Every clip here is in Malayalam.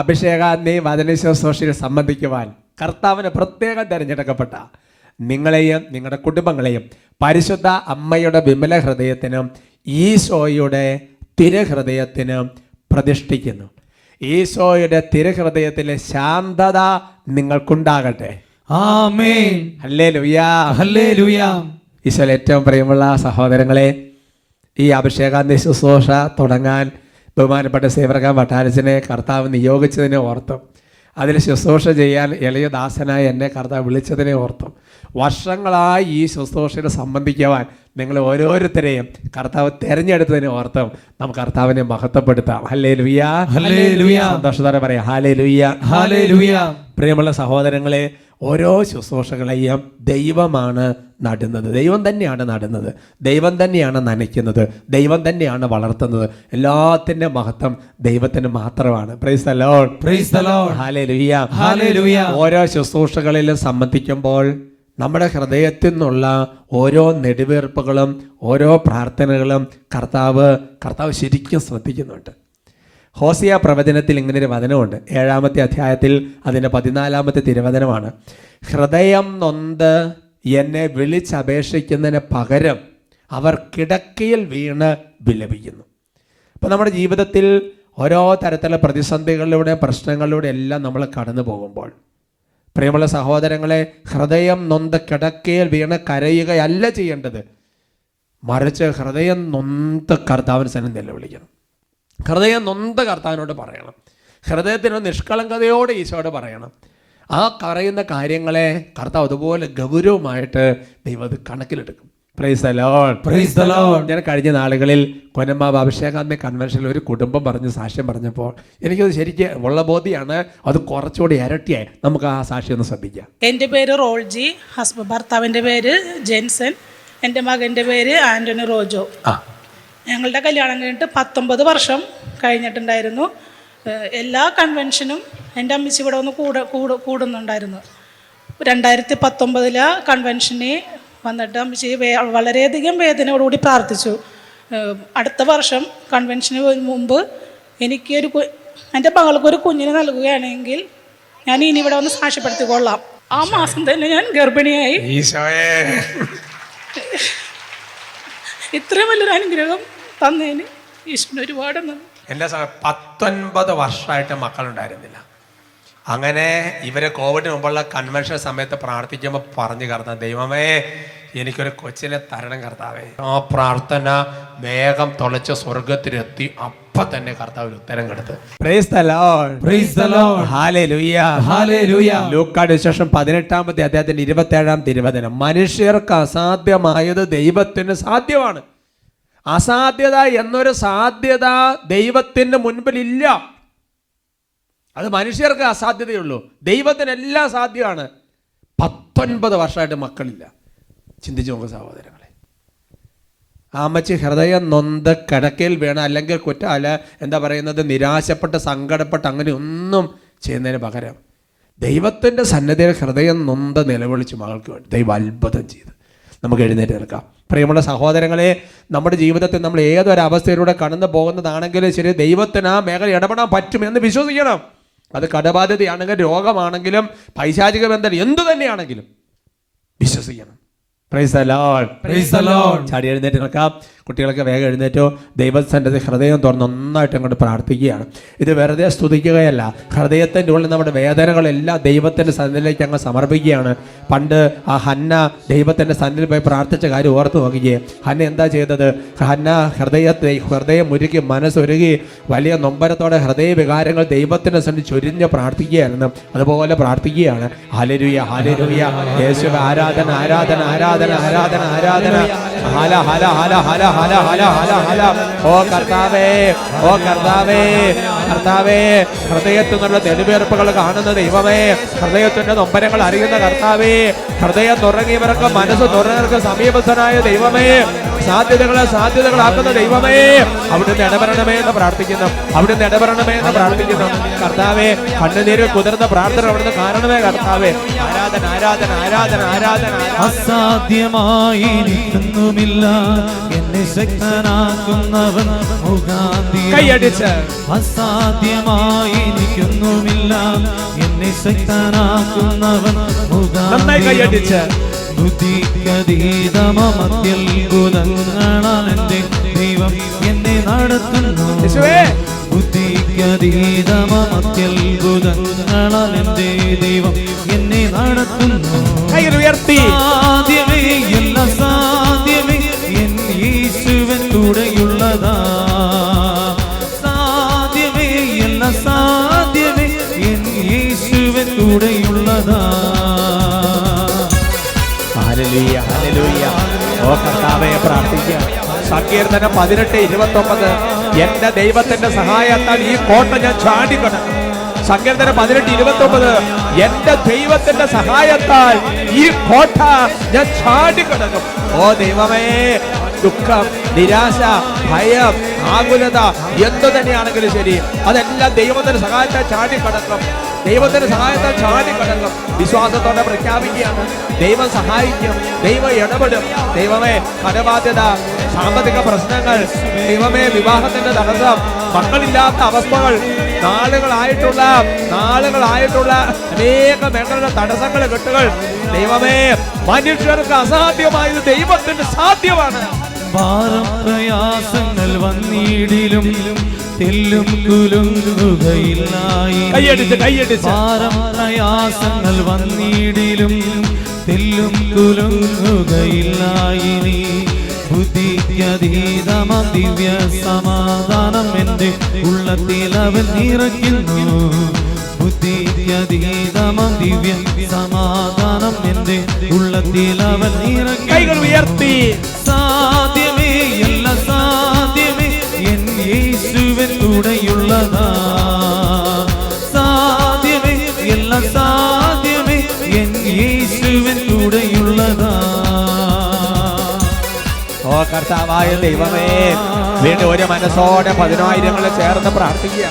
അഭിഷേക നീ വചനശുശ്രൂഷയിൽ സംബന്ധിക്കുവാൻ കർത്താവിന് പ്രത്യേകം തിരഞ്ഞെടുക്കപ്പെട്ട നിങ്ങളെയും നിങ്ങളുടെ കുടുംബങ്ങളെയും പരിശുദ്ധ അമ്മയുടെ വിമല ഹൃദയത്തിനും ഈശോയുടെ തിരഹൃദയത്തിനും പ്രതിഷ്ഠിക്കുന്നു. ഈശോയുടെ തിരഹൃദയത്തിലെ ശാന്തത നിങ്ങൾക്കുണ്ടാകട്ടെ. ഈശോയിൽ ഏറ്റവും പ്രിയമുള്ള സഹോദരങ്ങളെ ഈ അഭിഷേകാന്തി ശുശ്രൂഷ തുടങ്ങാൻ ബഹുമാനപ്പെട്ട സേവ്രകാൻ വട്ടാരച്ചനെ കർത്താവ് നിയോഗിച്ചതിനെ ഓർത്തും. അതിൽ ശുശ്രൂഷ ചെയ്യാൻ ഇളയദാസനായി എന്നെ കർത്താവ് വിളിച്ചതിനെ ഓർത്തും. വർഷങ്ങളായി ഈ ശുശ്രൂഷയിൽ സംബന്ധിക്കുവാൻ നിങ്ങൾ ഓരോരുത്തരെയും കർത്താവ് തിരഞ്ഞെടുത്തതിന് ഓർത്തും നമുക്ക് കർത്താവിനെ മഹത്വപ്പെടുത്താം. ഹലേ ലുയാ ഹലേ ലുയാ സന്തോഷത്തോടെ പറയാം. ഹാലേ ലുയാ ഹാലേ ലുയാ പ്രിയമുള്ള സഹോദരങ്ങളെ ഓരോ ശുശ്രൂഷകളെയും ദൈവമാണ് നടുന്നത്. ദൈവം തന്നെയാണ് നടുന്നത്. ദൈവം തന്നെയാണ് നനയ്ക്കുന്നത്. ദൈവം തന്നെയാണ് വളർത്തുന്നത്. എല്ലാത്തിന്റെ മഹത്വം ദൈവത്തിന് മാത്രമാണ്. ഓരോ ശുശ്രൂഷകളിലും സംബന്ധിക്കുമ്പോൾ നമ്മുടെ ഹൃദയത്തിൽ നിന്നുള്ള ഓരോ നെടുവീർപ്പുകളും ഓരോ പ്രാർത്ഥനകളും കർത്താവ് കർത്താവ് ശരിക്കും ശ്രദ്ധിക്കുന്നുണ്ട്. ഹോസിയ പ്രവചനത്തിൽ ഇങ്ങനെ ഒരു വചനമുണ്ട്. ഏഴാമത്തെ അധ്യായത്തിൽ അതിന്റെ പതിനാലാമത്തെ തിരുവചനമാണ്. ഹൃദയം നൊന്ത് എന്നെ വിളിച്ചപേക്ഷിക്കുന്നതിന് പകരം അവർ കിടക്കയിൽ വീണ് വിലപിക്കുന്നു. അപ്പോൾ നമ്മുടെ ജീവിതത്തിൽ ഓരോ തരത്തിലുള്ള പ്രതിസന്ധികളിലൂടെ പ്രശ്നങ്ങളിലൂടെ എല്ലാം നമ്മൾ കടന്നു പോകുമ്പോൾ പ്രിയമുള്ള സഹോദരങ്ങളെ ഹൃദയം നൊന്ത് കിടക്കയിൽ വീണ് കരയുകയല്ല ചെയ്യേണ്ടത്. മറിച്ച് ഹൃദയം നൊന്ത കർത്താവിന് സ്ഥലം നിലവിളിക്കണം ഹൃദയം നൊന്ത കർത്താവിനോട് പറയണം. ഹൃദയത്തിന് നിഷ്കളങ്കതയോടെ ഈശോയോട് പറയണം. ആ പറയുന്ന കാര്യങ്ങളെ കർത്താവ് അതുപോലെ ഗൗരവമായിട്ട് ദൈവം അത് കണക്കിലെടുക്കും. Praise praise the Lord. ഞാൻ കഴിഞ്ഞ നാളുകളിൽ കൊനമാവ് അഭിഷേകാന്ത കൺവെൻഷനിൽ ഒരു കുടുംബം പറഞ്ഞ് സാക്ഷ്യം പറഞ്ഞപ്പോൾ എനിക്കത് ശരിക്ക് ഉള്ള ബോധ്യമാണ് അത് കുറച്ചുകൂടി ഇരട്ടിയായി. നമുക്ക് ആ സാക്ഷ്യം ഒന്ന് ശ്രദ്ധിക്കാം. എന്റെ പേര് റോൾജി. ഹസ്ബ ഭർത്താവിന്റെ പേര് ജെൻസൺ. എന്റെ മകന്റെ പേര് ആന്റണി റോജോ. ആ. ഞങ്ങളുടെ കല്യാണം കഴിഞ്ഞിട്ട് പത്തൊമ്പത് വർഷം കഴിഞ്ഞിട്ടുണ്ടായിരുന്നു. എല്ലാ കൺവെൻഷനും എന്റെ അമ്മച്ചി ഇവിടെ ഒന്ന് കൂടെ കൂട കൂടുന്നുണ്ടായിരുന്നു. രണ്ടായിരത്തി പത്തൊമ്പതിലെ കൺവെൻഷന് വന്നിട്ട് അമ്മച്ചി വേ വളരെയധികം വേദനയോടുകൂടി പ്രാർത്ഥിച്ചു. അടുത്ത വർഷം കൺവെൻഷന് മുമ്പ് എനിക്കൊരു എന്റെ മകൾക്കൊരു കുഞ്ഞിനെ നൽകുകയാണെങ്കിൽ ഞാൻ ഇനി ഇവിടെ വന്ന് സാക്ഷ്യപ്പെടുത്തിക്കൊള്ളാം. ആ മാസം തന്നെ ഞാൻ ഗർഭിണിയായി. ഇത്രയും വലിയൊരു അനുഗ്രഹം തന്നതിന് ഈശ്വരൻ ഒരുപാട് പത്തൊൻപത് വർഷമായിട്ട് മക്കളുണ്ടായിരുന്നില്ല. അങ്ങനെ ഇവരെ കോവിഡിന് മുമ്പുള്ള കൺവെൻഷൻ സമയത്ത് പ്രാർത്ഥിക്കുമ്പോൾ പറഞ്ഞു കർത്താവ് ദൈവമേ എനിക്കൊരു കൊച്ചിനെ തരണം കർത്താവേ. ആ പ്രാർത്ഥന വേഗം തുളച്ച് സ്വർഗത്തിലെത്തി അപ്പൊ തന്നെ കർത്താവ് ഒരു ഉത്തരം കൊടുത്ത്. Praise the Lord. Hallelujah. ലൂക്കാട് ശേഷം പതിനെട്ടാമത്തെ അദ്ദേഹത്തിന്റെ ഇരുപത്തി ഏഴാം തിരുവചനം. മനുഷ്യർക്ക് അസാധ്യമായത് ദൈവത്തിന് സാധ്യമാണ്. അസാധ്യത എന്നൊരു സാധ്യത ദൈവത്തിന് മുൻപിലില്ല. അത് മനുഷ്യർക്ക് അസാധ്യതയുള്ളൂ. ദൈവത്തിനെല്ലാം സാധ്യമാണ്. പത്തൊൻപത് വർഷമായിട്ട് മക്കളില്ല. ചിന്തിച്ചു നോക്കുക സഹോദരങ്ങളെ. അമ്മച്ചി ഹൃദയം നൊന്ത് കിടക്കയിൽ വേണം അല്ലെങ്കിൽ കുറ്റ അല്ല എന്താ പറയുന്നത്? നിരാശപ്പെട്ട് സങ്കടപ്പെട്ട് അങ്ങനെ ഒന്നും ചെയ്യുന്നതിന് പകരം ദൈവത്തിന്റെ സന്നദ്ധയിൽ ഹൃദയം നൊന്ത് നിലവിളിച്ച് മകൾക്ക് വേണ്ടി ദൈവം അത്ഭുതം ചെയ്ത്. നമുക്ക് എഴുന്നേറ്റ് നിൽക്കാം പ്രിയമുള്ള സഹോദരങ്ങളെ നമ്മുടെ ജീവിതത്തിൽ നമ്മൾ ഏതൊരവസ്ഥയിലൂടെ കടന്നു പോകുന്നതാണെങ്കിലും ശരി ദൈവത്തിന് ആ മേഖല ഇടപെടാൻ പറ്റുമെന്ന് വിശ്വസിക്കണം. അത് കടബാധ്യതയാണെങ്കിൽ രോഗമാണെങ്കിലും പൈശാചിക ബന്ധം എന്തു തന്നെയാണെങ്കിലും വിശ്വസിക്കണം. പ്രൈസ്. ചാടി എഴുന്നേറ്റ് നിൽക്കാം. കുട്ടികളൊക്കെ വേഗം എഴുന്നേറ്റോ ദൈവത്തിന്റെ ഹൃദയം തുറന്ന് നന്നായിട്ട് അങ്ങോട്ട് പ്രാർത്ഥിക്കുകയാണ്. ഇത് വെറുതെ സ്തുതിക്കുകയല്ല ഹൃദയത്തിന്റെ ഉള്ളിൽ നമ്മുടെ വേദനകളെല്ലാം ദൈവത്തിന്റെ സന്നിധിയിലേക്ക് അങ്ങ് സമർപ്പിക്കുകയാണ്. പണ്ട് ആ ഹന്ന ദൈവത്തിന്റെ സന്നിധിയിൽ പോയി പ്രാർത്ഥിച്ച കാര്യം ഓർത്ത് നോക്കുകയെ ഹന്ന എന്താ ചെയ്തത്? ഹന്ന ഹൃദയത്തെ ഹൃദയം ഉരുകി മനസ്സൊരുകി വലിയ നൊമ്പരത്തോടെ ഹൃദയ വികാരങ്ങൾ ദൈവത്തിന്റെ സന്നിധി ചൊരിഞ്ഞ് പ്രാർത്ഥിക്കുകയായിരുന്നു. അതുപോലെ പ്രാർത്ഥിക്കുകയാണ്. ഹലരുയ ഹലരുയ യേശു ആരാധന ആരാധന ആരാധന ആരാധന ആരാധന. ഹല ഹല ഹല ഹല. ഹല ഹല ഹല ഹല. ഓ കർത്താവേ ഓ കർത്താവേ കർത്താവേ. ഹൃദയത്തിൽ നിന്നുള്ള തെളിവേർപ്പുകൾ കാണുന്ന ദൈവമേ ഹൃദയത്തിന്റെ നൊമ്പരങ്ങൾ അറിയുന്ന കർത്താവേ. ഹൃദയം തുറങ്ങിയവർക്ക് മനസ്സ് തുറന്നവർക്ക് സമീപസ്ഥനായ ദൈവമേ സാധ്യതകളെ സാധ്യതകളാക്കുന്ന ദൈവമേ അവിടുന്ന് ഇടപെടണമേ എന്ന് പ്രാർത്ഥിക്കുന്നു. അവിടുന്ന് ഇടപെടണമേ എന്ന് പ്രാർത്ഥിക്കുന്നു. കർത്താവേ കണ്ണുനീരിൽ കുതിർന്ന പ്രാർത്ഥന അവിടുന്ന് കാരണമേ കർത്താവേ. ആരാധന ആരാധന ആരാധന ആരാധന ആരാധന. അസാധ്യമായി എന്നെ ശക്തനാക്കുന്നവൻ മുഖാന്തി കൈയടിച്ച്. അസാധ്യമായി നിൽക്കുന്നുമില്ല എന്നെ ശക്തനാക്കുന്നവൻ നന്നായി കൈയടിച്ച്. ബുദ്ധിക്കതീതമത്യത്ഭുതങ്ങളാൽ എന്റെ ദൈവം എന്നെ നടത്തുന്നു. യേശുവേ. ബുദ്ധിക്കതീതമത്യത്ഭുതങ്ങളാൽ എന്റെ ദൈവം എന്നെ നടത്തുന്നു. ഉയർത്തി. സാധ്യമേ എല്ലാം സാധ്യമേ എൻ യേശുവൻ കൂടെയുള്ളതാ. സാധ്യമേ എല്ലാം സാധ്യമേ എൻ യേശുവൻ കൂടെയുള്ളതാ ഓ പ്രാർത്ഥിക്കുക. സങ്കീർത്തനം പതിനെട്ട് ഇരുപത്തി ഒമ്പത് എന്റെ ദൈവത്തിന്റെ സഹായത്താൽ ഈ കോട്ട ഞാൻ ചാടിക്കണം സങ്കീർത്തനം പതിനെട്ട് ഇരുപത്തി ഒമ്പത് എന്റെ ദൈവത്തിന്റെ സഹായത്താൽ ഈ കോട്ട ഞാൻ ചാടിക്കിടക്കും ഓ ദൈവമേ ദുഃഖം നിരാശ ഭയം ആകുലത എന്തു തന്നെയാണെങ്കിലും ശരി. അതെല്ലാം ദൈവത്തിന്റെ സഹായത്താൽ ചാടിക്കടക്കണം ദൈവത്തിന്റെ സഹായത്താൽ ചാടിക്കടക്കണം വിശ്വാസത്തോടെ പ്രഖ്യാപിക്കുകയാണ്. ദൈവം സഹായിക്കും. ദൈവം ഇടപെടും. ദൈവമേ കടബാധ്യത സാമ്പത്തിക പ്രശ്നങ്ങൾ ദൈവമേ വിവാഹത്തിന്റെ തടസ്സം മക്കളില്ലാത്ത അവസ്ഥകൾ നാളുകളായിട്ടുള്ള നാളുകളായിട്ടുള്ള അനേക മേഖലയുടെ തടസ്സങ്ങൾ കെട്ടുകൾ. ദൈവമേ മനുഷ്യർക്ക് അസാധ്യമായത് ദൈവത്തിന് സാധ്യമാണ്. ഭാരം പ്രയാസങ്ങൾ വന്നിടിലും തെല്ലും കുലുങ്ങുകയില്ലായി. കൈയടിച്ച് കൈയടിച്ച് ഭാരം പ്രയാസങ്ങൾ വന്നിടിലും തെല്ലും കുലുങ്ങുകയില്ലായി. നീ ബുദ്ധിക്കതീതമ ദിവ്യ സമാധാനം എന്റെ ഉള്ളത്തിൽ അവൻ നിറയ്ക്കുന്നു. ബുദ്ധിക്കതീതമ ദിവ്യ സമാധാനം എന്റെ ഉള്ളത്തിൽ അവൻ കൈകൾ നിറയ്ക്കുന്നു ഉയർത്തി കർത്താവായ ദൈവമേ വീണ്ടും ഒരു മനസ്സോടെ പതിനായിരങ്ങൾ ചേർന്ന് പ്രാർത്ഥിക്കുക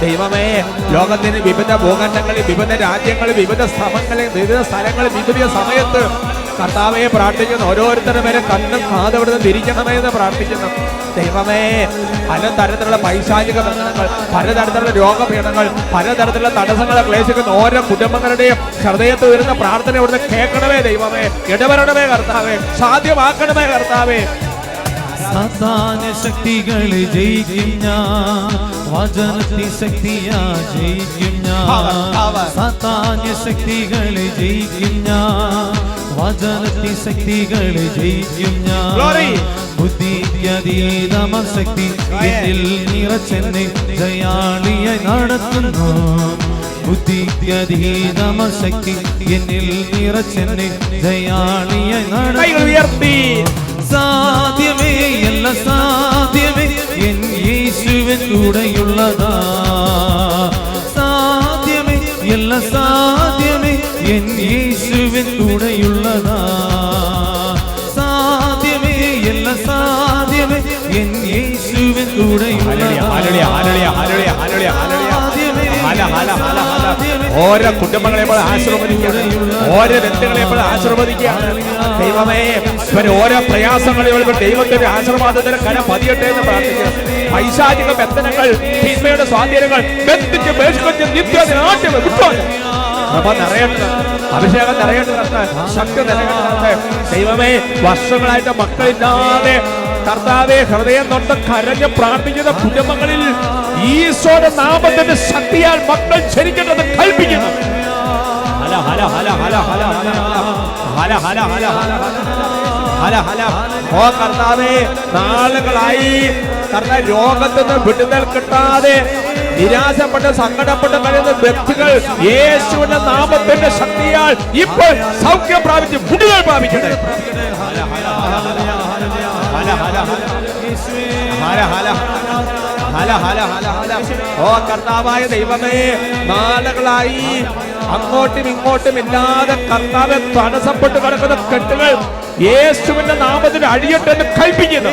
ദൈവമേ ലോകത്തിന് വിവിധ ഭൂഖണ്ഡങ്ങളിൽ വിവിധ രാജ്യങ്ങളിൽ വിവിധ സ്ഥലങ്ങളിൽ വിവിധ സ്ഥലങ്ങളിൽ വിവിധ സമയത്ത് കർത്താവെ പ്രാർത്ഥിക്കുന്നു. ഓരോരുത്തരും വരെ കണ്ണും കാതവിടുന്ന് തിരിക്കണമേ എന്ന് പ്രാർത്ഥിക്കുന്നു. ദൈവമേ പലതരത്തിലുള്ള പൈശാചിക ബന്ധനങ്ങൾ പലതരത്തിലുള്ള രോഗപീഠങ്ങൾ പലതരത്തിലുള്ള തടസ്സങ്ങളെ ക്ലേശിക്കുന്ന ഓരോ കുടുംബങ്ങളുടെയും ഹൃദയത്തിൽ വരുന്ന പ്രാർത്ഥന ഇവിടുന്ന് കേൾക്കണമേ ദൈവമേ. ഇടപെടണമേ കർത്താവേ. സാധ്യമാക്കണമേ കർത്താവേ. സാധാന ശക്തികളെ ജയിക്കും ഞാൻ. വചനത്തി ശക്തിയാ ജയിക്കും. ഞാൻ. സാധാന്യ ശക്തികളെ ജയിക്കും ഞാൻ. വചനത്തി ശക്തികളെ ജയിക്കും. ഞാൻ. ബുദ്ധിക്കതീതമ ശക്തി എന്നിൽ നിറച്ചെന്നെ ജയാളിയെ നടത്തുന്നു. ബുദ്ധിത്യതീതമ ശക്തി എന്നിൽ നിറച്ചെന്നെ ജയാളിയെ നടത്തുന്നു. സാധ്യമേ എല്ല സാധ്യമേ എൻ യേശുവൻ കൂടെയുള്ളതാ. സാധ്യമേ എല്ല സാധ്യമേ എൻ യേശുവൻ കൂടെയുള്ളതാ. സാധ്യമേ എല്ല സാധ്യമേ എൻ യേശുവൻ ഹല്ലേലൂയ, ഓരോ കുടുംബങ്ങളെ ഇപ്പോൾ ആശീർവദിക്കുകയാണ് ഓരോ വ്യക്തികളെ ഇപ്പോൾ ആശീർവദിക്കുകയാണ് ദൈവമേ ഇവർ ഓരോ പ്രയാസങ്ങളെ ഇവർ ദൈവത്തിന്റെ ആശീർവാദത്തിന് കര പതിയട്ടെ എന്ന് പ്രാർത്ഥിക്കുന്നു പൈശാചിക ബന്ധനങ്ങൾ തിന്മയുടെ സ്വാധീനങ്ങൾ ബന്ധിച്ച് അഭിഷേകം കർത്താവേ. ദൈവമേ വർഷങ്ങളായിട്ട് മക്കളില്ലാതെ കർത്താവെ ഹൃദയം തൊട്ട് കരഞ്ഞ് പ്രാർത്ഥിക്കുന്ന കുടുംബങ്ങളിൽ ഈശോയുടെ നാമത്തിന്റെ ശക്തിയാൽ മക്കൾ ചരിക്കണമെന്ന് കൽപ്പിക്കുന്നു ഹല ഹല ഹല ഹല ഹല ഹല ഹല ഹല ഹല ഹല ഹല ഹല ഓ കർത്താവേ നാളുകളായി കർത്താവ് രോഗത്തിൽ നിന്ന് വിടുതൽ കിട്ടാതെ നിരാശപ്പെട്ട് സങ്കടപ്പെട്ട് കഴിയുന്ന വ്യക്തികൾ യേശുവിന്റെ നാമത്തിന്റെ ശക്തിയാൽ ഇപ്പോൾ സൗഖ്യം പ്രാപിച്ച് വിടുതൽ പ്രാപിക്കട്ടെ ഹല ഹല ഹല ഹല ഹല ഹല ഹല ഹല ഹല ഹല ഹല ഹല. ഓ കർത്താവായ ദൈവമേ നാളുകളായി അങ്ങോട്ടും ഇങ്ങോട്ടും ഇല്ലാതെ കർത്താവ് തടസ്സപ്പെട്ട് കിടക്കുന്ന കെട്ടുകൾ യേശുവിന്റെ നാമത്തിൽ അഴിയട്ടെ എന്ന് കൽപ്പിക്കുന്നു.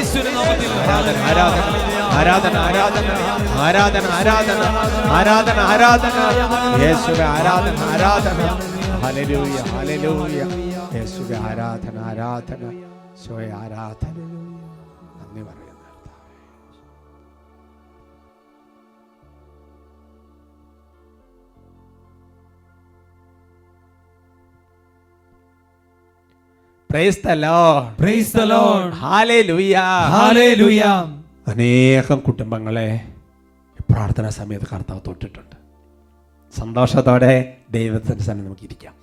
ആരാധന ആരാധന ആരാധന ആരാധന ആരാധന ആരാധന. യേശുവെ ആരാധന ആരാധന. ഹലലൂയ ഹലലൂയ യേശുവെ ആരാധന ആരാധന. യേശുവെ ആരാധന. നന്ദി പറയുന്നു The Lord praise the Lord. Hallelujah അനേകം കുടുംബങ്ങളെ പ്രാർത്ഥനാ സമയത്ത് കർത്താവ് തൊട്ടിട്ടുണ്ട്. സന്തോഷത്തോടെ ദൈവത്തിന്റെ സന്നിധി നമുക്ക് ഇരിക്കാം.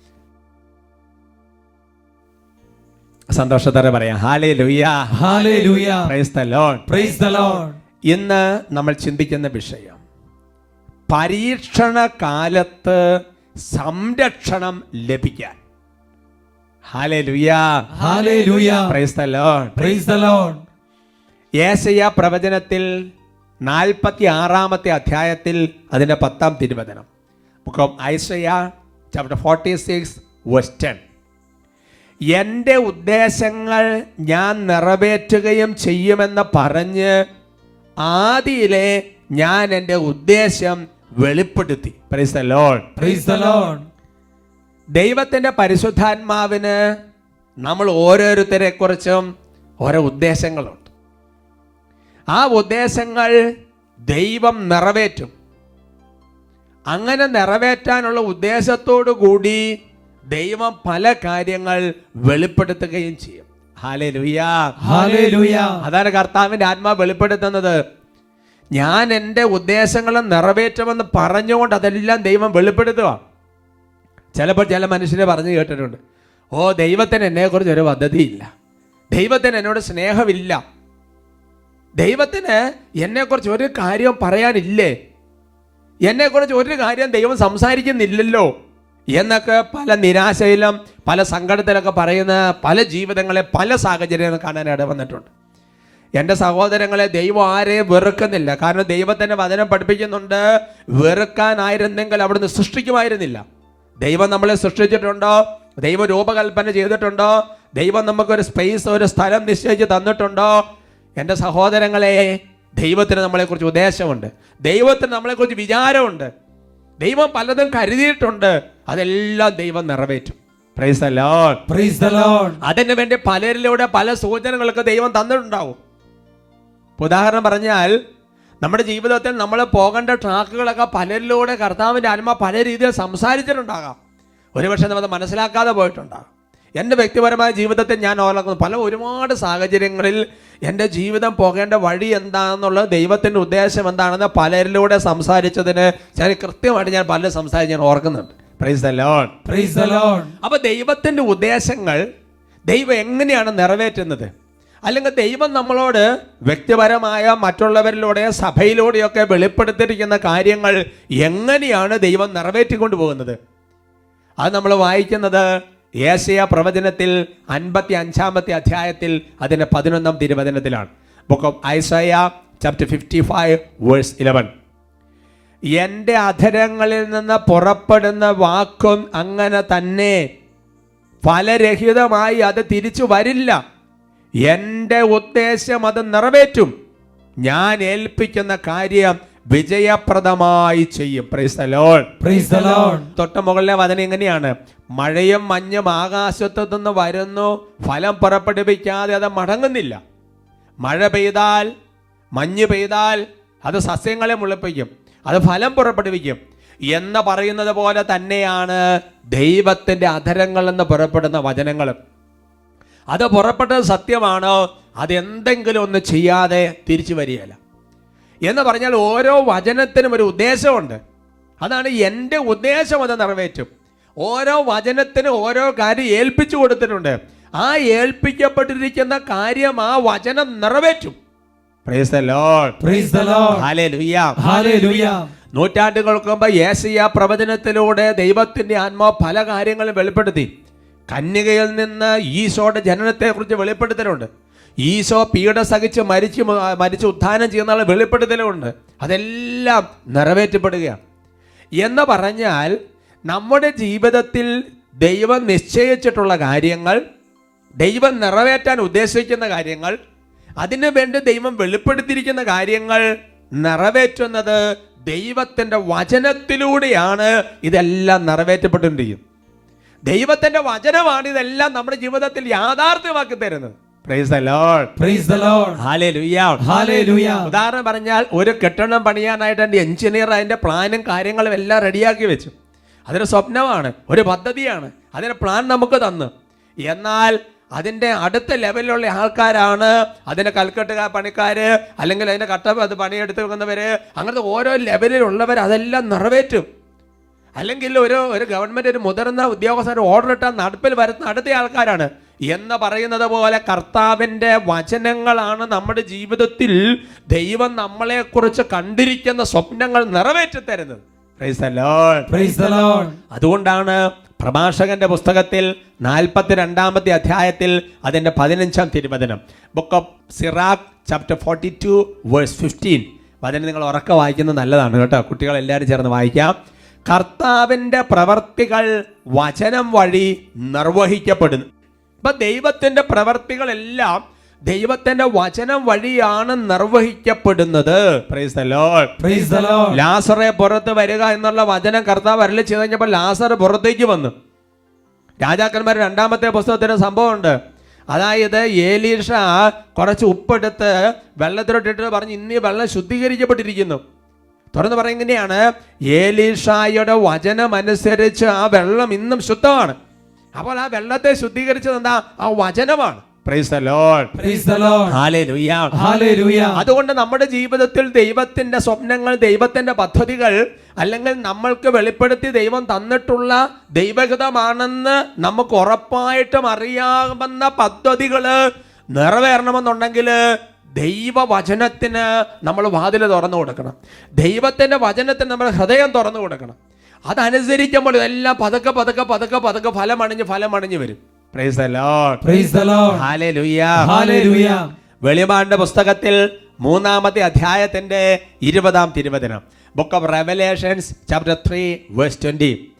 സന്തോഷത്തോടെ പറയാം ഹാലേ hallelujah praise the Lord praise the Lord ഇന്ന് നമ്മൾ ചിന്തിക്കുന്ന വിഷയം പരീക്ഷണ കാലത്ത് സംരക്ഷണം ലഭിക്കാൻ. ഏശയ പ്രവചനത്തിൽ നാൽപ്പത്തി ആറാമത്തെ അധ്യായത്തിൽ അതിന്റെ പത്താം തിരുവചനം. Book of Isaiah chapter forty six verse ten എന്റെ ഉദ്ദേശങ്ങൾ ഞാൻ നിറവേറ്റുകയും ചെയ്യുമെന്ന് പറഞ്ഞ് ആദിയിലെ ഞാൻ എന്റെ ഉദ്ദേശം വെളിപ്പെടുത്തി. Praise the Lord praise the Lord ദൈവത്തിന്റെ പരിശുദ്ധാത്മാവിന് നമ്മൾ ഓരോരുത്തരെ കുറിച്ചും ഓരോ ഉദ്ദേശങ്ങളുണ്ട്. ആ ഉദ്ദേശങ്ങൾ ദൈവം നിറവേറ്റും. അങ്ങനെ നിറവേറ്റാനുള്ള ഉദ്ദേശത്തോടു കൂടി ദൈവം പല കാര്യങ്ങൾ വെളിപ്പെടുത്തുകയും ചെയ്യും. അതാണ് കർത്താവിന്റെ ആത്മാ വെളിപ്പെടുത്തുന്നത്. ഞാൻ എന്റെ ഉദ്ദേശങ്ങളെ നിറവേറ്റുമെന്ന് പറഞ്ഞുകൊണ്ട് അതെല്ലാം ദൈവം വെളിപ്പെടുത്തുക ചിലപ്പോൾ ചില മനുഷ്യരെ പറഞ്ഞു കേട്ടിട്ടുണ്ട്. ഓ ദൈവത്തിന് എന്നെക്കുറിച്ച് ഒരു പദ്ധതിയില്ല. ദൈവത്തിന് എന്നോട് സ്നേഹമില്ല. ദൈവത്തിന് എന്നെക്കുറിച്ച് ഒരു കാര്യം പറയാനില്ലേ? എന്നെക്കുറിച്ച് ഒരു കാര്യം ദൈവം സംസാരിക്കുന്നില്ലല്ലോ? എന്നൊക്കെ പല നിരാശയിലും പല സങ്കടത്തിലൊക്കെ പറയുന്ന പല ജീവിതങ്ങളെ പല സാഹചര്യങ്ങൾ കാണാൻ ഇട വന്നിട്ടുണ്ട്. എന്റെ സഹോദരങ്ങളെ ദൈവം ആരെയും വെറുക്കുന്നില്ല. കാരണം ദൈവത്തിന്റെ വചനം പഠിപ്പിക്കുന്നുണ്ട്. വെറുക്കാനായിരുന്നെങ്കിൽ അവിടുന്ന് സൃഷ്ടിക്കുമായിരുന്നില്ല. ദൈവം നമ്മളെ സൃഷ്ടിച്ചിട്ടുണ്ട്? ദൈവം രൂപകൽപ്പന ചെയ്തിട്ടുണ്ട്? ദൈവം നമുക്കൊരു സ്പേസ് ഒരു സ്ഥലം നിശ്ചയിച്ച് തന്നിട്ടുണ്ട്? എന്റെ സഹോദരങ്ങളെ ദൈവത്തിന് നമ്മളെക്കുറിച്ച് ഉദ്ദേശമുണ്ട്. ദൈവത്തിന് നമ്മളെക്കുറിച്ച് വിചാരമുണ്ട്. ദൈവം പലതും കരുതിയിട്ടുണ്ട്. അതെല്ലാം ദൈവം നിറവേറ്റും. അതിന് വേണ്ടി പലരിലൂടെ പല സൂചനകളൊക്കെ ദൈവം തന്നിട്ടുണ്ടാവും. ഉദാഹരണം പറഞ്ഞാൽ നമ്മുടെ ജീവിതത്തിൽ നമ്മൾ പോകേണ്ട ട്രാക്കുകളൊക്കെ പലരിലൂടെ കർത്താവിന്റെ ആത്മ പല രീതിയിൽ സംസാരിച്ചിട്ടുണ്ടാകാം. ഒരുപക്ഷെ നമ്മൾ മനസ്സിലാക്കാതെ പോയിട്ടുണ്ടാകാം. എന്റെ വ്യക്തിപരമായ ജീവിതത്തിൽ ഞാൻ ഓർക്കുന്നു പല ഒരുപാട് സാഹചര്യങ്ങളിൽ എന്റെ ജീവിതം പോകേണ്ട വഴി എന്താണെന്നുള്ളത് ദൈവത്തിന്റെ ഉദ്ദേശം എന്താണെന്ന് പലരിലൂടെ സംസാരിച്ചതിന് ഞാൻ കൃത്യമായിട്ട് ഞാൻ പലരും സംസാരിച്ച് ഞാൻ ഓർക്കുന്നുണ്ട്. Praise the praise the Lord അപ്പൊ ദൈവത്തിന്റെ ഉദ്ദേശങ്ങൾ ദൈവം എങ്ങനെയാണ് നിറവേറ്റുന്നത്? അല്ലെങ്കിൽ ദൈവം നമ്മളോട് വ്യക്തിപരമായ മറ്റുള്ളവരിലൂടെ സഭയിലൂടെയൊക്കെ വെളിപ്പെടുത്തിയിരിക്കുന്ന കാര്യങ്ങൾ എങ്ങനെയാണ് ദൈവം നിറവേറ്റിക്കൊണ്ടു പോകുന്നത് അത് നമ്മൾ വായിക്കുന്നത് ഏഷ്യ പ്രവചനത്തിൽ അൻപത്തി അഞ്ചാമത്തെ അധ്യായത്തിൽ അതിന്റെ പതിനൊന്നാം തിരുവചനത്തിലാണ്. Book of Isaiah chapter fifty five verse eleven എന്റെ അധരങ്ങളിൽ നിന്ന് പുറപ്പെടുന്ന വാക്കും അങ്ങനെ തന്നെ ഫലരഹിതമായി അത് തിരിച്ചു വരില്ല. എന്റെ ഉദ്ദേശം അത് നിറവേറ്റും. ഞാൻ ഏൽപ്പിക്കുന്ന കാര്യം വിജയപ്രദമായി ചെയ്യും. തൊട്ട് മുകളിലെ വചനം എങ്ങനെയാണ് മഴയും മഞ്ഞും ആകാശത്തു നിന്ന് വരുന്നു. ഫലം പുറപ്പെടുവിക്കാതെ അത് മടങ്ങുന്നില്ല. മഴ പെയ്താൽ മഞ്ഞ് പെയ്താൽ അത് സസ്യങ്ങളെ മുളപ്പിക്കും. അത് ഫലം പുറപ്പെടുവിക്കും. എന്ന് പറയുന്നത് പോലെ തന്നെയാണ് ദൈവത്തിന്റെ അധരങ്ങൾ എന്ന് പുറപ്പെടുന്ന വചനങ്ങളും. അത് പുറപ്പെട്ടത് സത്യമാണോ? അതെന്തെങ്കിലും ഒന്ന് ചെയ്യാതെ തിരിച്ചു വരികയില്ല. എന്ന് പറഞ്ഞാൽ ഓരോ വചനത്തിനും ഒരു ഉദ്ദേശമുണ്ട്. അതാണ് എന്റെ ഉദ്ദേശം അത് നിറവേറ്റും. ഓരോ വചനത്തിനും ഓരോ കാര്യം ഏൽപ്പിച്ചു കൊടുത്തിട്ടുണ്ട്. ആ ഏൽപ്പിക്കപ്പെട്ടിരിക്കുന്ന കാര്യം ആ വചനം നിറവേറ്റും. നൂറ്റാണ്ടുകൾക്ക് മുമ്പ് യേശയ്യ പ്രവചനത്തിലൂടെ ദൈവത്തിന്റെ ആത്മാവ് പല കാര്യങ്ങളും വെളിപ്പെടുത്തി. കന്യകയിൽ നിന്ന് ഈശോയുടെ ജനനത്തെക്കുറിച്ച് വെളിപ്പെടുത്തലുണ്ട്. ഈശോ പീഡ സഹിച്ച് മരിച്ച് മരിച്ച് ഉത്ഥാനം ചെയ്യുന്ന വെളിപ്പെടുത്തലുണ്ട് അതെല്ലാം നിറവേറ്റപ്പെടുകയാണ്. എന്ന് പറഞ്ഞാൽ നമ്മുടെ ജീവിതത്തിൽ ദൈവം നിശ്ചയിച്ചിട്ടുള്ള കാര്യങ്ങൾ ദൈവം നിറവേറ്റാൻ ഉദ്ദേശിക്കുന്ന കാര്യങ്ങൾ അതിനു വേണ്ടി ദൈവം വെളിപ്പെടുത്തിയിരിക്കുന്ന കാര്യങ്ങൾ നിറവേറ്റുന്നത് ദൈവത്തിന്റെ വചനത്തിലൂടെയാണ് ഇതെല്ലാം നിറവേറ്റപ്പെട്ടുകൊണ്ടിരിക്കുന്നത്. ദൈവത്തിന്റെ വചനമാണ് ഇതെല്ലാം നമ്മുടെ ജീവിതത്തിൽ യാഥാർത്ഥ്യമാക്കി തരുന്നത്. ഉദാഹരണം പറഞ്ഞാൽ ഒരു കെട്ടിടം പണിയാനായിട്ട് എന്റെ എഞ്ചിനീയർ അതിന്റെ പ്ലാനും കാര്യങ്ങളും എല്ലാം റെഡിയാക്കി വെച്ചു. അതൊരു സ്വപ്നമാണ് ഒരു പദ്ധതിയാണ് അതിന് പ്ലാൻ നമുക്ക് തന്നു. എന്നാൽ അതിന്റെ അടുത്ത ലെവലിലുള്ള ആൾക്കാരാണ് അതിന്റെ കൽക്കെട്ടുക പണിക്കാർ അല്ലെങ്കിൽ അതിന്റെ കട്ട അത് പണിയെടുത്ത് വെക്കുന്നവർ അങ്ങനത്തെ ഓരോ ലെവലിലുള്ളവർ അതെല്ലാം നിറവേറ്റും. അല്ലെങ്കിൽ ഒരു ഒരു ഗവൺമെന്റ് ഒരു മുതിർന്ന ഉദ്യോഗസ്ഥർ ഓർഡർ ഇട്ടാൽ നടപ്പിൽ വരുന്ന അടുത്ത ആൾക്കാരാണ്. എന്ന് പറയുന്നത് പോലെ കർത്താവിന്റെ വചനങ്ങളാണ് നമ്മുടെ ജീവിതത്തിൽ ദൈവം നമ്മളെക്കുറിച്ച് കണ്ടിരിക്കുന്ന സ്വപ്നങ്ങൾ നിറവേറ്റി തരുന്നത് Praise the Lord. Praise the Lord. അതുകൊണ്ടാണ് പ്രഭാഷകന്റെ പുസ്തകത്തിൽ നാൽപ്പത്തി രണ്ടാമത്തെ അധ്യായത്തിൽ അതിന്റെ പതിനഞ്ചാം തിരുവചനം. Book of Sirach chapter forty two verse fifteen വചനം നിങ്ങൾ ഉറക്കെ വായിക്കുന്നത് നല്ലതാണ് കേട്ടോ. കുട്ടികൾ എല്ലാവരും ചേർന്ന് വായിക്കാം. കർത്താവിന്റെ പ്രവർത്തികൾ വചനം വഴി നിർവഹിക്കപ്പെടുന്നു. ഇപ്പം ദൈവത്തിന്റെ പ്രവർത്തികളെല്ലാം ദൈവത്തിന്റെ വചനം വഴിയാണ് നിർവഹിക്കപ്പെടുന്നത്. ലാസറെ പുറത്ത് വരിക എന്നുള്ള വചനം കർത്താവ് അരളി ചെയ്ത് കഴിഞ്ഞപ്പോൾ ലാസർ പുറത്തേക്ക് വന്നു. രാജാക്കന്മാർ രണ്ടാമത്തെ പുസ്തകത്തിന് സംഭവമുണ്ട്. അതായത് ഏലീഷ കുറച്ച് ഉപ്പെടുത്ത് വെള്ളത്തിലോട്ടിട്ട് പറഞ്ഞ് ഇന്നീ വെള്ളം ശുദ്ധീകരിക്കപ്പെട്ടിരിക്കുന്നു. തുറന്ന് പറയുന്നതാണ് ഏലീഷായുടെ വചനം അനുസരിച്ച് ആ വെള്ളം ഇന്നും ശുദ്ധമാണ്. അപ്പോൾ ആ വെള്ളത്തെ ശുദ്ധീകരിച്ചത് എന്താ? ആ വചനമാണ്. അതുകൊണ്ട് നമ്മുടെ ജീവിതത്തിൽ ദൈവത്തിന്റെ സ്വപ്നങ്ങൾ ദൈവത്തിന്റെ പദ്ധതികൾ അല്ലെങ്കിൽ നമ്മൾക്ക് വെളിപ്പെടുത്തി ദൈവം തന്നിട്ടുള്ള ദൈവഹിതമാണെന്ന് നമുക്ക് ഉറപ്പായിട്ടും അറിയാവുന്ന പദ്ധതികൾ നിറവേറണമെന്നുണ്ടെങ്കിൽ ദൈവവചനത്തിന് നമ്മൾ വാതിൽ തുറന്നു കൊടുക്കണം. ദൈവത്തിന്റെ വചനത്തിന് നമ്മൾ ഹൃദയം തുറന്നു കൊടുക്കണം. അതനുസരിക്കുമ്പോൾ ഇതെല്ലാം പതുക്കെ പതുക്കെ പതുക്കെ പതുക്കെ ഫലമണിഞ്ഞ് ഫലമണിഞ്ഞ് വരും. വെളിപാടിന്റെ പുസ്തകത്തിൽ മൂന്നാമത്തെ അധ്യായത്തിന്റെ ഇരുപതാം തിരുവചനം. Book of Revelations chapter three verse twenty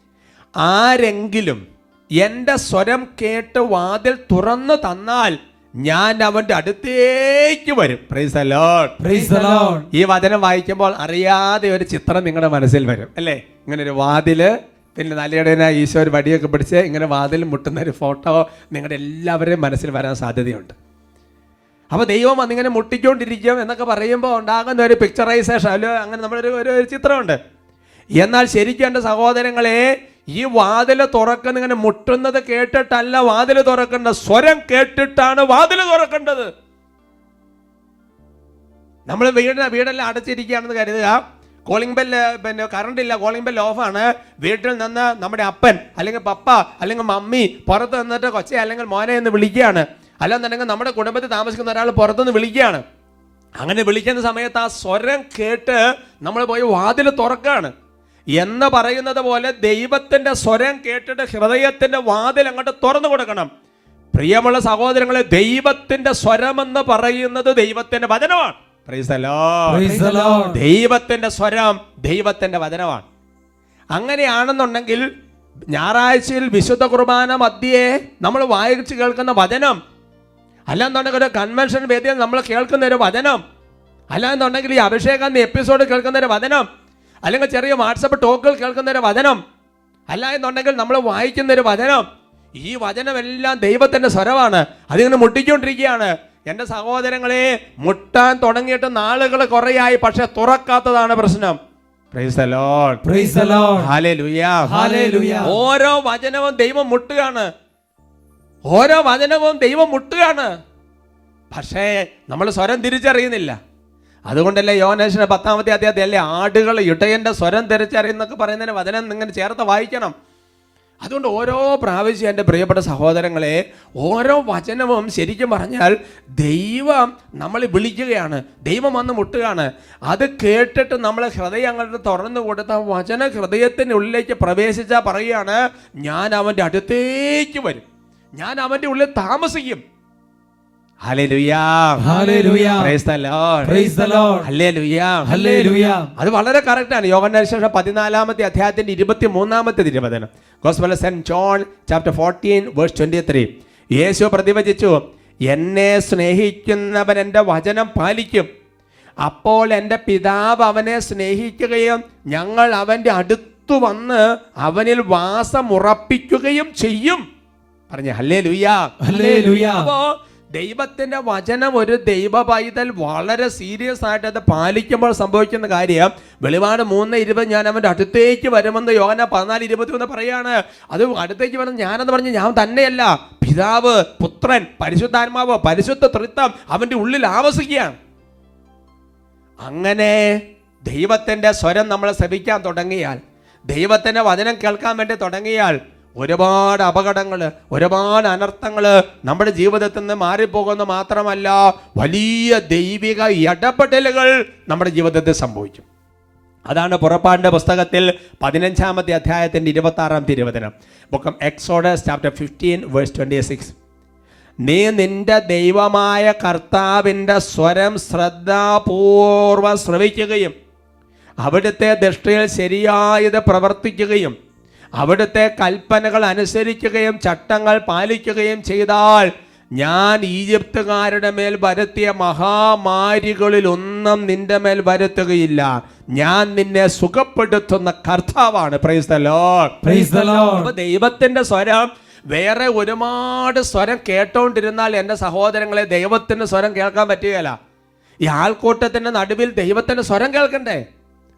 ആരെങ്കിലും എന്റെ സ്വരം കേട്ട് വാതിൽ തുറന്നു തന്നാൽ ഞാൻ അവന്റെ അടുത്തേക്ക് വരും. Praise praise. ഈ വചനം വായിക്കുമ്പോൾ അറിയാതെ ഒരു ചിത്രം നിങ്ങളുടെ മനസ്സിൽ വരും. അല്ലേ? ഇങ്ങനെ ഒരു വാതിൽ പിന്നെ നല്ലയിടന ഈശോ ഒരു വടിയൊക്കെ പിടിച്ച് ഇങ്ങനെ വാതിൽ മുട്ടുന്ന ഒരു ഫോട്ടോ നിങ്ങളുടെ എല്ലാവരുടെയും മനസ്സിൽ വരാൻ സാധ്യതയുണ്ട്. അപ്പോൾ ദൈവം വന്നിങ്ങനെ മുട്ടിക്കൊണ്ടിരിക്കും എന്നൊക്കെ പറയുമ്പോൾ ഉണ്ടാകുന്ന ഒരു പിക്ചറൈസേഷൻ അല്ലോ? അങ്ങനെ നമ്മളൊരു ഒരു ചിത്രമുണ്ട്. എന്നാൽ ശരിക്കും എന്റെ സഹോദരങ്ങളെ ഈ വാതിൽ തുറക്കുന്ന ഇങ്ങനെ മുട്ടുന്നത് കേട്ടിട്ടല്ല വാതിൽ തുറക്കേണ്ട സ്വരം കേട്ടിട്ടാണ് വാതിൽ തുറക്കേണ്ടത്. നമ്മൾ വീട് വീടെല്ലാം അടച്ചിരിക്കുകയാണെന്ന് കരുതുക. കോളിംഗ് ബെല്ല് പിന്നെ കറണ്ട് ഇല്ല കോളിംഗ് ബെല്ല് ഓഫാണ് വീട്ടിൽ നിന്ന് നമ്മുടെ അപ്പൻ അല്ലെങ്കിൽ പപ്പ അല്ലെങ്കിൽ മമ്മി പുറത്ത് നിന്നിട്ട് കൊച്ചെ അല്ലെങ്കിൽ മോനെ എന്ന് വിളിക്കുകയാണ്. അല്ലെന്നുണ്ടെങ്കിൽ നമ്മുടെ കുടുംബത്തിൽ താമസിക്കുന്ന ഒരാൾ പുറത്തുനിന്ന് വിളിക്കുകയാണ്. അങ്ങനെ വിളിക്കുന്ന സമയത്ത് ആ സ്വരം കേട്ട് നമ്മൾ പോയി വാതിൽ തുറക്കാണ് എന്ന് പറയുന്നത് പോലെ ദൈവത്തിന്റെ സ്വരം കേട്ടിട്ട് ഹൃദയത്തിന്റെ വാതിൽ അങ്ങോട്ട് തുറന്നു കൊടുക്കണം പ്രിയമുള്ള സഹോദരങ്ങളെ ദൈവത്തിന്റെ സ്വരമെന്ന് പറയുന്നത് ദൈവത്തിന്റെ വചനമാണ് Praise the Lord. Praise the Lord. ദൈവത്തിന്റെ സ്വരം ദൈവത്തിന്റെ വചനമാണ് അങ്ങനെയാണെന്നുണ്ടെങ്കിൽ ഞായറാഴ്ചയിൽ വിശുദ്ധ കുർബാന മധ്യേ നമ്മൾ വായിച്ച് കേൾക്കുന്ന വചനം അല്ലാന്നുണ്ടെങ്കിൽ ഒരു കൺവെൻഷൻ വേദിയിൽ നമ്മൾ കേൾക്കുന്ന ഒരു വചനം അല്ലാന്നുണ്ടെങ്കിൽ ഈ അഭിഷേകം എപ്പിസോഡ് കേൾക്കുന്ന ഒരു വചനം അല്ലെങ്കിൽ ചെറിയ വാട്സപ്പ് ടോക്കുകൾ കേൾക്കുന്ന ഒരു വചനം അല്ല എന്നുണ്ടെങ്കിൽ നമ്മൾ വായിക്കുന്ന ഒരു വചനം. ഈ വചനമെല്ലാം ദൈവത്തിന്റെ സ്വരമാണ്. അതിങ്ങനെ മുട്ടിക്കൊണ്ടിരിക്കുകയാണ്. എന്റെ സഹോദരങ്ങളെ മുട്ടാൻ തുടങ്ങിയിട്ട് നാളുകൾ കുറയായി പക്ഷെ തുറക്കാത്തതാണ് പ്രശ്നം. ഓരോ വചനവും ദൈവം മുട്ടുകയാണ്. ഓരോ വചനവും ദൈവം മുട്ടുകയാണ്. പക്ഷേ നമ്മൾ സ്വരം തിരിച്ചറിയുന്നില്ല. അതുകൊണ്ടല്ലേ യോനേശന് പത്താമത്തെ അധ്യായത്തിൽ അല്ലേ ആടുകൾ ഇടയന്റെ സ്വരം തിരിച്ചറിയുന്നൊക്കെ പറയുന്നതിന് വചനം ഇങ്ങനെ ചേർത്ത് വായിക്കണം. അതുകൊണ്ട് ഓരോ പ്രാവശ്യം എന്റെ പ്രിയപ്പെട്ട സഹോദരങ്ങളെ ഓരോ വചനവും ശരിക്കും പറഞ്ഞാൽ ദൈവം നമ്മൾ വിളിക്കുകയാണ്. ദൈവം വന്ന് മുട്ടുകയാണ്. അത് കേട്ടിട്ട് നമ്മളെ ഹൃദയം അങ്ങോട്ട് തുറന്നു കൊടുത്ത വചന ഹൃദയത്തിന്റെ ഉള്ളിലേക്ക് പ്രവേശിച്ചാൽ പറയുകയാണ് ഞാൻ അവന്റെ അടുത്തേക്ക് വരും. ഞാൻ അവന്റെ ഉള്ളിൽ താമസിക്കും. അത് വളരെ കറക്റ്റ് ആണ്. ശേഷം പതിനാലാമത്തെ അധ്യായത്തിന്റെ ഇരുപത്തി മൂന്നാമത്തെ തിരുവചനം. ഗോസ്ബല saint John chapter fourteen verse twenty three യേശു പ്രതിവചിച്ചു എന്നെ സ്നേഹിക്കുന്നവൻ എന്റെ വചനം പാലിക്കും. അപ്പോൾ എന്റെ പിതാവ് അവനെ സ്നേഹിക്കുകയും ഞങ്ങൾ അവന്റെ അടുത്തു വന്ന് അവനിൽ വാസമുറപ്പിക്കുകയും ചെയ്യും. പറഞ്ഞു ഹല്ലേ ലുയാ ഹല്ലേ ലുയാ അപ്പോ ദൈവത്തിന്റെ വചനം ഒരു ദൈവ പൈതൽ വളരെ സീരിയസ് ആയിട്ട് അത് പാലിക്കുമ്പോൾ സംഭവിക്കുന്ന കാര്യം വെളിപാട് മൂന്ന് ഇരുപത് ഞാൻ അവന്റെ അടുത്തേക്ക് വരുമെന്ന് യോഹന പതിനാല് ഇരുപത്തി ഒന്ന് പറയാണ്. അത് അടുത്തേക്ക് വരുന്ന ഞാനെന്ന് പറഞ്ഞ് ഞാൻ തന്നെയല്ല പിതാവ് പുത്രൻ പരിശുദ്ധാത്മാവ് പരിശുദ്ധ തൃത്വം അവന്റെ ഉള്ളിൽ ആവസിക്കുകയാണ്. അങ്ങനെ ദൈവത്തിന്റെ സ്വരം നമ്മൾ ശ്രമിക്കാൻ തുടങ്ങിയാൽ ദൈവത്തിന്റെ വചനം കേൾക്കാൻ വേണ്ടി തുടങ്ങിയാൽ ഒരുപാട് അപകടങ്ങൾ ഒരുപാട് അനർത്ഥങ്ങൾ നമ്മുടെ ജീവിതത്തിൽ നിന്ന് മാറിപ്പോകുന്ന മാത്രമല്ല വലിയ ദൈവിക ഇടപെടലുകൾ നമ്മുടെ ജീവിതത്തിൽ സംഭവിക്കും. അതാണ് പുറപ്പാടിന്റെ പുസ്തകത്തിൽ പതിനഞ്ചാമത്തെ അധ്യായത്തിന്റെ ഇരുപത്തി ആറാം തിരുവചനം. Book of Exodus chapter fifteen verse twenty six നീ നിന്റെ ദൈവമായ കർത്താവിന്റെ സ്വരം ശ്രദ്ധാപൂർവം ശ്രവിക്കുകയും അവിടുത്തെ ദൃഷ്ടിയിൽ ശരിയായത് പ്രവർത്തിക്കുകയും അവിടുത്തെ കൽപ്പനകൾ അനുസരിക്കുകയും ചട്ടങ്ങൾ പാലിക്കുകയും ചെയ്താൽ ഞാൻ ഈജിപ്തുകാരുടെ മേൽ വരുത്തിയ മഹാമാരികളിൽ ഒന്നും നിന്റെ മേൽ വരുത്തുകയില്ല. ഞാൻ നിന്നെ സുഖപ്പെടുത്തുന്ന കർത്താവാണ്. Praise Lord. ദൈവത്തിന്റെ സ്വരം വേറെ ഒരുപാട് സ്വരം കേട്ടോണ്ടിരുന്നാൽ എന്റെ സഹോദരങ്ങളെ ദൈവത്തിന്റെ സ്വരം കേൾക്കാൻ പറ്റുകയില്ല. ഈ ആൾക്കൂട്ടത്തിന്റെ നടുവിൽ ദൈവത്തിന്റെ സ്വരം കേൾക്കണ്ടേ?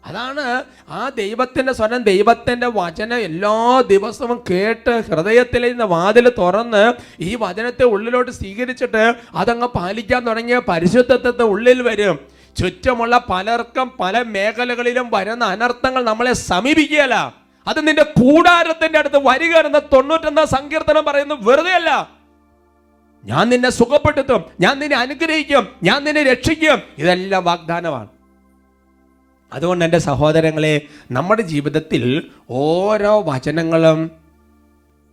അതാണ് ആ ദൈവത്തിന്റെ സ്വരം ദൈവത്തിന്റെ വചനം എല്ലാ ദിവസവും കേട്ട് ഹൃദയത്തിലെ വാതിൽ തുറന്ന് ഈ വചനത്തെ ഉള്ളിലോട്ട് സ്വീകരിച്ചിട്ട് അതങ്ങ് പാലിക്കാൻ തുടങ്ങിയ പരിശുദ്ധത്വത്തെ ഉള്ളിൽ വരും. ചുറ്റുമുള്ള പലർക്കും പല മേഖലകളിലും വരുന്ന അനർത്ഥങ്ങൾ നമ്മളെ സമീപിക്കുകയല്ല. അത് നിന്റെ കൂടാരത്തിന്റെ അടുത്ത് വരിക എന്ന തൊണ്ണൂറ്റൊന്നാം സങ്കീർത്തനം പറയുന്നത് വെറുതെ അല്ല ഞാൻ നിന്നെ സുഖപ്പെടുത്തും ഞാൻ നിന്നെ അനുഗ്രഹിക്കും ഞാൻ നിന്നെ രക്ഷിക്കും. ഇതെല്ലാം വാഗ്ദാനമാണ്. അതുകൊണ്ട് എന്റെ സഹോദരങ്ങളെ നമ്മുടെ ജീവിതത്തിൽ ഓരോ വചനങ്ങളും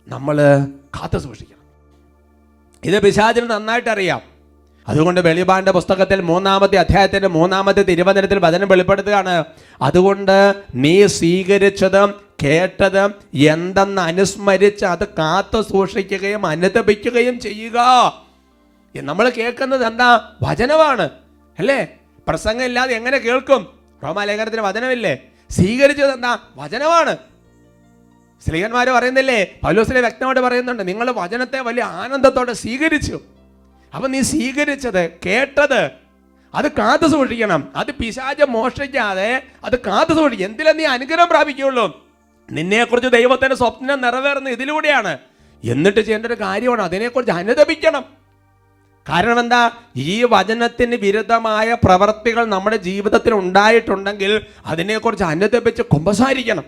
നമ്മൾ കാത്തു സൂക്ഷിക്കണം. ഇത് പിശാചിന് നന്നായിട്ട് അറിയാം. അതുകൊണ്ട് വെളിപാടിന്റെ പുസ്തകത്തിൽ മൂന്നാമത്തെ അധ്യായത്തിന്റെ മൂന്നാമത്തെ തിരുവചനത്തിൽ വചനം വെളിപ്പെടുത്തുകയാണ്. അതുകൊണ്ട് നീ സ്വീകരിച്ചതും കേട്ടതും എന്തെന്ന് അനുസ്മരിച്ച് അത് കാത്തു സൂക്ഷിക്കുകയും അനുദപിക്കുകയും ചെയ്യുക. നമ്മൾ കേൾക്കുന്നത് എന്താ? വചനമാണ്. അല്ലേ? പ്രസംഗം ഇല്ലാതെ എങ്ങനെ കേൾക്കും? റോമാലേഖനത്തിന് വചനമില്ലേ? സ്വീകരിച്ചത് എന്താ വചനമാണ്. സ്ത്രീകന്മാർ പറയുന്നില്ലേ? പൗലോസിലെ വ്യക്തമായിട്ട് പറയുന്നുണ്ട് നിങ്ങൾ വചനത്തെ വലിയ ആനന്ദത്തോടെ സ്വീകരിച്ചു. അപ്പൊ നീ സ്വീകരിച്ചത് കേട്ടത് അത് കാത്തു സൂക്ഷിക്കണം. അത് പിശാച മോഷ്ടിക്കാതെ അത് കാത്തു സൂക്ഷിക്കും. എന്തിലും നീ അനുഗ്രഹം പ്രാപിക്കുള്ളൂ നിന്നെക്കുറിച്ച് ദൈവത്തിന്റെ സ്വപ്നം നിറവേറുന്ന ഇതിലൂടെയാണ്. എന്നിട്ട് ചെയ്യേണ്ട ഒരു കാര്യമാണ് അതിനെക്കുറിച്ച് അനുദപിക്കണം. കാരണം എന്താ ഈ വചനത്തിന് വിരുദ്ധമായ പ്രവർത്തികൾ നമ്മുടെ ജീവിതത്തിൽ ഉണ്ടായിട്ടുണ്ടെങ്കിൽ അതിനെക്കുറിച്ച് അനുദപിച്ച് കുമ്പസാരിക്കണം.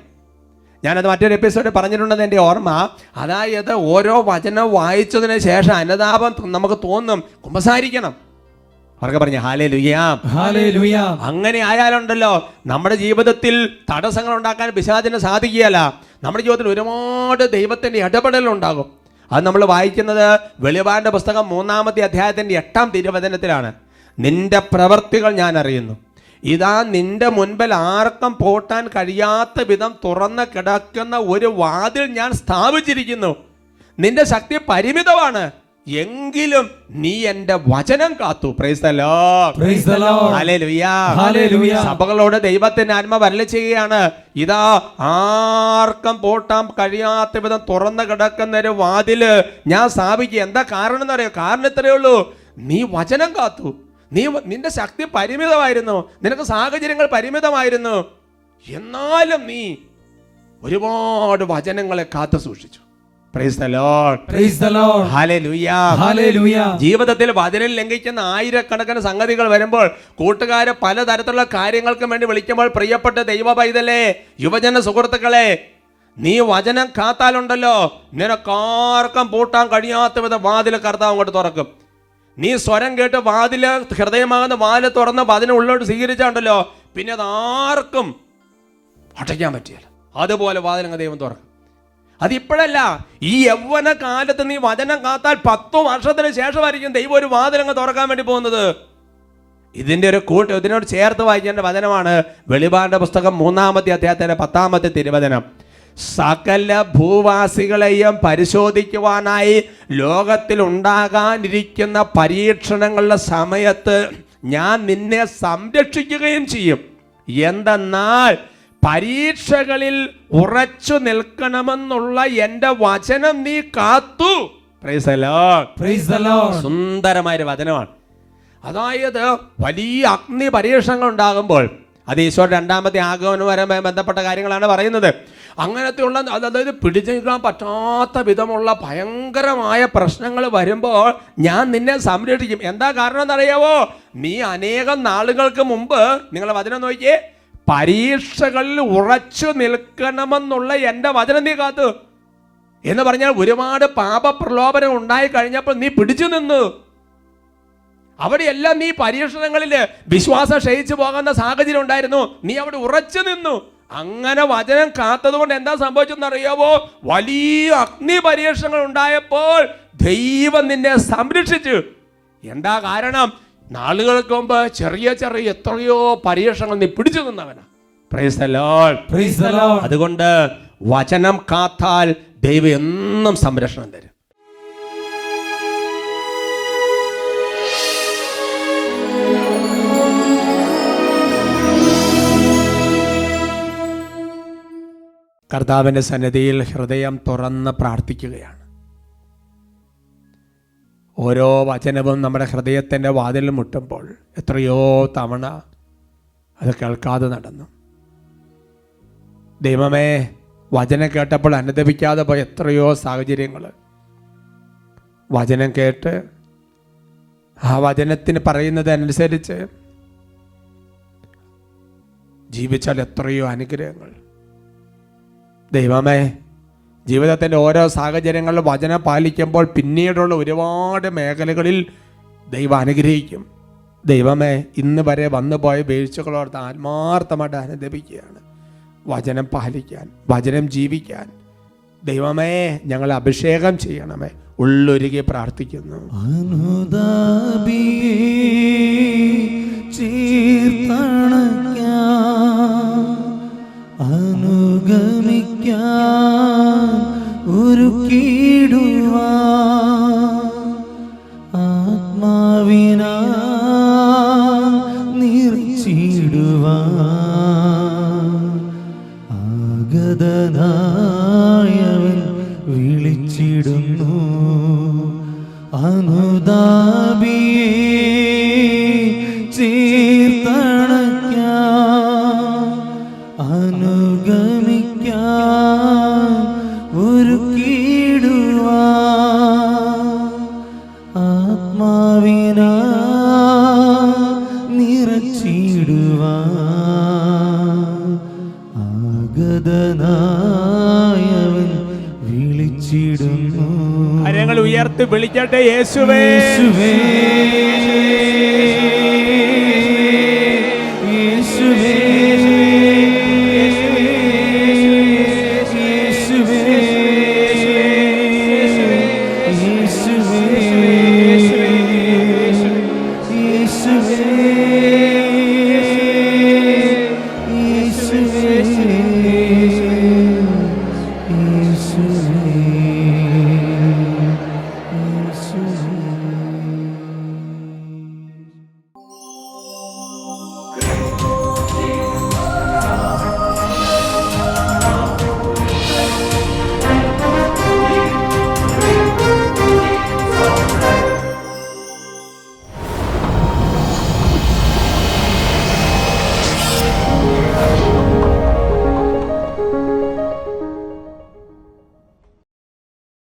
ഞാനത് മറ്റൊരു എപ്പിസോഡ് പറഞ്ഞിട്ടുണ്ടെന്ന് എന്റെ ഓർമ്മ. അതായത് ഓരോ വചനം വായിച്ചതിന് ശേഷം അനുതാപം നമുക്ക് തോന്നും. കുമ്പസാരിക്കണം. അവർക്ക് പറഞ്ഞു ഹാലേ ലുയാ. അങ്ങനെ ആയാലുണ്ടല്ലോ നമ്മുടെ ജീവിതത്തിൽ തടസ്സങ്ങൾ ഉണ്ടാക്കാൻ പിശാചിന് സാധിക്കുകയല്ല. നമ്മുടെ ജീവിതത്തിൽ ഒരുപാട് ദൈവത്തിന്റെ ഇടപെടലുണ്ടാകും. അത് നമ്മൾ വായിക്കുന്നത് വെളിപാടിന്റെ പുസ്തകം മൂന്നാമത്തെ അധ്യായത്തിന്റെ എട്ടാം തിരുവചനത്തിലാണ്. നിന്റെ പ്രവൃത്തികൾ ഞാൻ അറിയുന്നു. ഇതാ നിന്റെ മുൻപിൽ ആർക്കും പോട്ടാൻ കഴിയാത്ത വിധം തുറന്ന് കിടക്കുന്ന ഒരു വാതിൽ ഞാൻ സ്ഥാപിച്ചിരിക്കുന്നു. നിന്റെ ശക്തി പരിമിതമാണ്. എങ്കിലും നീ എന്റെ വചനം കാത്തു. സഭകളോട് ദൈവത്തിന്റെ ആത്മ വരല ചെയ്യുകയാണ്. ഇതാ ആർക്കും പൂട്ടാൻ കഴിയാത്ത വിധം തുറന്നു കിടക്കുന്ന ഒരു വാതിൽ ഞാൻ സ്ഥാപിക്കുക. എന്താ കാരണം എന്ന് അറിയോ? കാരണം ഇത്രയേ ഉള്ളൂ. നീ വചനം കാത്തു. നീ നിന്റെ ശക്തി പരിമിതമായിരുന്നു. നിനക്ക് സാഹചര്യങ്ങൾ പരിമിതമായിരുന്നു. എന്നാലും നീ ഒരുപാട് വചനങ്ങളെ കാത്തു സൂക്ഷിച്ചു. ജീവിതത്തിൽ വചനം ലംഘിക്കുന്ന ആയിരക്കണക്കിന് സംഗതികൾ വരുമ്പോൾ കൂട്ടുകാരെ പലതരത്തിലുള്ള കാര്യങ്ങൾക്കും വേണ്ടി വിളിക്കുമ്പോൾ പ്രിയപ്പെട്ട ദൈവ പൈതലേ യുവജന സുഹൃത്തുക്കളെ നീ വചനം കാത്താലുണ്ടല്ലോ. നിനക്കാർക്കും പൂട്ടാൻ കഴിയാത്ത വിധം വാതിൽ കർത്താവ് അങ്ങോട്ട് തുറക്കും. നീ സ്വരം കേട്ട് വാതിൽ ഹൃദയമാകുന്ന വാൽ തുറന്ന് അതിനെ ഉള്ളോട്ട് സ്വീകരിച്ചാണ്ടല്ലോ. പിന്നെ അത് ആർക്കും അടയ്ക്കാൻ പറ്റിയല്ല അതുപോലെ വാതിലങ്ങ് ദൈവം തുറക്കും. അതിപ്പോഴല്ല ഈ യൗവന കാലത്ത് നീ വചനം കാത്താൽ പത്തു വർഷത്തിന് ശേഷമായിരിക്കും ദൈവം ഒരു വാതിലങ്ങ് തുറക്കാൻ വേണ്ടി പോകുന്നത്. ഇതിന്റെ ഒരു കൂട്ട് ഇതിനോട് ചേർത്ത് വായിക്കേണ്ട വചനമാണ് വെളിപാടിന്റെ പുസ്തകം മൂന്നാമത്തെ അദ്ദേഹത്തിന്റെ പത്താമത്തെ തിരുവചനം. സകല ഭൂവാസികളെയും പരിശോധിക്കുവാനായി ലോകത്തിൽ ഉണ്ടാകാനിരിക്കുന്ന പരീക്ഷണങ്ങളുടെ സമയത്ത് ഞാൻ നിന്നെ സംരക്ഷിക്കുകയും ചെയ്യും. എന്തെന്നാൽ പരീക്ഷകളിൽ ഉറച്ചു നിൽക്കണമെന്നുള്ള എന്റെ വചനം നീ കാത്തു. സുന്ദരമായൊരു വചനമാണ്. അതായത് വലിയ അഗ്നി പരീക്ഷണങ്ങൾ ഉണ്ടാകുമ്പോൾ അത് ഈശോ രണ്ടാമത്തെ ആഗമനപരമായി ബന്ധപ്പെട്ട കാര്യങ്ങളാണ് പറയുന്നത്. അങ്ങനത്തെ ഉള്ള അതായത് പിടിച്ചെടുക്കാൻ പറ്റാത്ത വിധമുള്ള ഭയങ്കരമായ പ്രശ്നങ്ങൾ വരുമ്പോൾ ഞാൻ നിന്നെ സംരക്ഷിക്കും. എന്താ കാരണം എന്നറിയാവോ? നീ അനേകം നാളുകൾക്ക് മുമ്പ് നിങ്ങളെ വചനം നോക്കിയേ പരീക്ഷകളിൽ ഉറച്ചു നിൽക്കണമെന്നുള്ള എന്റെ വചനം നീ കാത്ത്. എന്ന് പറഞ്ഞാൽ ഒരുപാട് പാപപ്രലോഭനം ഉണ്ടായി കഴിഞ്ഞപ്പോൾ നീ പിടിച്ചു നിന്ന്. അവിടെയെല്ലാം നീ പരീക്ഷണങ്ങളിൽ വിശ്വാസം ക്ഷയിച്ചു പോകുന്ന സാഹചര്യം ഉണ്ടായിരുന്നു. നീ അവിടെ ഉറച്ചു നിന്നു. അങ്ങനെ വചനം കാത്തതുകൊണ്ട് എന്താ സംഭവിച്ചെന്ന് അറിയാവോ? വലിയ അഗ്നി പരീക്ഷണങ്ങൾ ഉണ്ടായപ്പോൾ ദൈവം നിന്നെ സംരക്ഷിച്ചു. എന്താ കാരണം? നാളുകൾക്ക് മുമ്പ് ചെറിയ ചെറിയ എത്രയോ പരീക്ഷണങ്ങൾ നീ പിടിച്ചു നിന്നവനാ. അതുകൊണ്ട് വചനം കാത്താൽ ദൈവം എന്നും സംരക്ഷണം തരും. കർത്താവിന്റെ സന്നിധിയിൽ ഹൃദയം തുറന്ന് പ്രാർത്ഥിക്കുകയാണ്. ഓരോ വചനവും നമ്മുടെ ഹൃദയത്തിന്റെ വാതിൽ മുട്ടുമ്പോൾ എത്രയോ തവണ അത് കേൾക്കാതെ നടന്നു. ദൈവമേ വചനം കേട്ടപ്പോൾ അനുദപിക്കാതെ പോയ എത്രയോ സാഹചര്യങ്ങൾ. വചനം കേട്ട് ആ വചനത്തിന് പറയുന്നതനുസരിച്ച് ജീവിച്ചാൽ എത്രയോ അനുഗ്രഹങ്ങൾ. ദൈവമേ ജീവിതത്തിന്റെ ഓരോ സാഹചര്യങ്ങളിലും വചനം പാലിക്കുമ്പോൾ പിന്നീടുള്ള ഒരുപാട് മേഖലകളിൽ ദൈവം അനുഗ്രഹിക്കും. ദൈവമേ ഇന്ന് വരെ വന്നു പോയ വീഴ്ചകളോർത്ത് ആത്മാർത്ഥമായിട്ട് അനുദപിക്കുകയാണ്. വചനം പാലിക്കാൻ വചനം ജീവിക്കാൻ. ദൈവമേ ഞങ്ങൾ അഭിഷേകം ചെയ്യണമേ. ഉള്ളൊരുകി പ്രാർത്ഥിക്കുന്നു. അനുതാപി ചീർത്തണയ്ക്കാൻ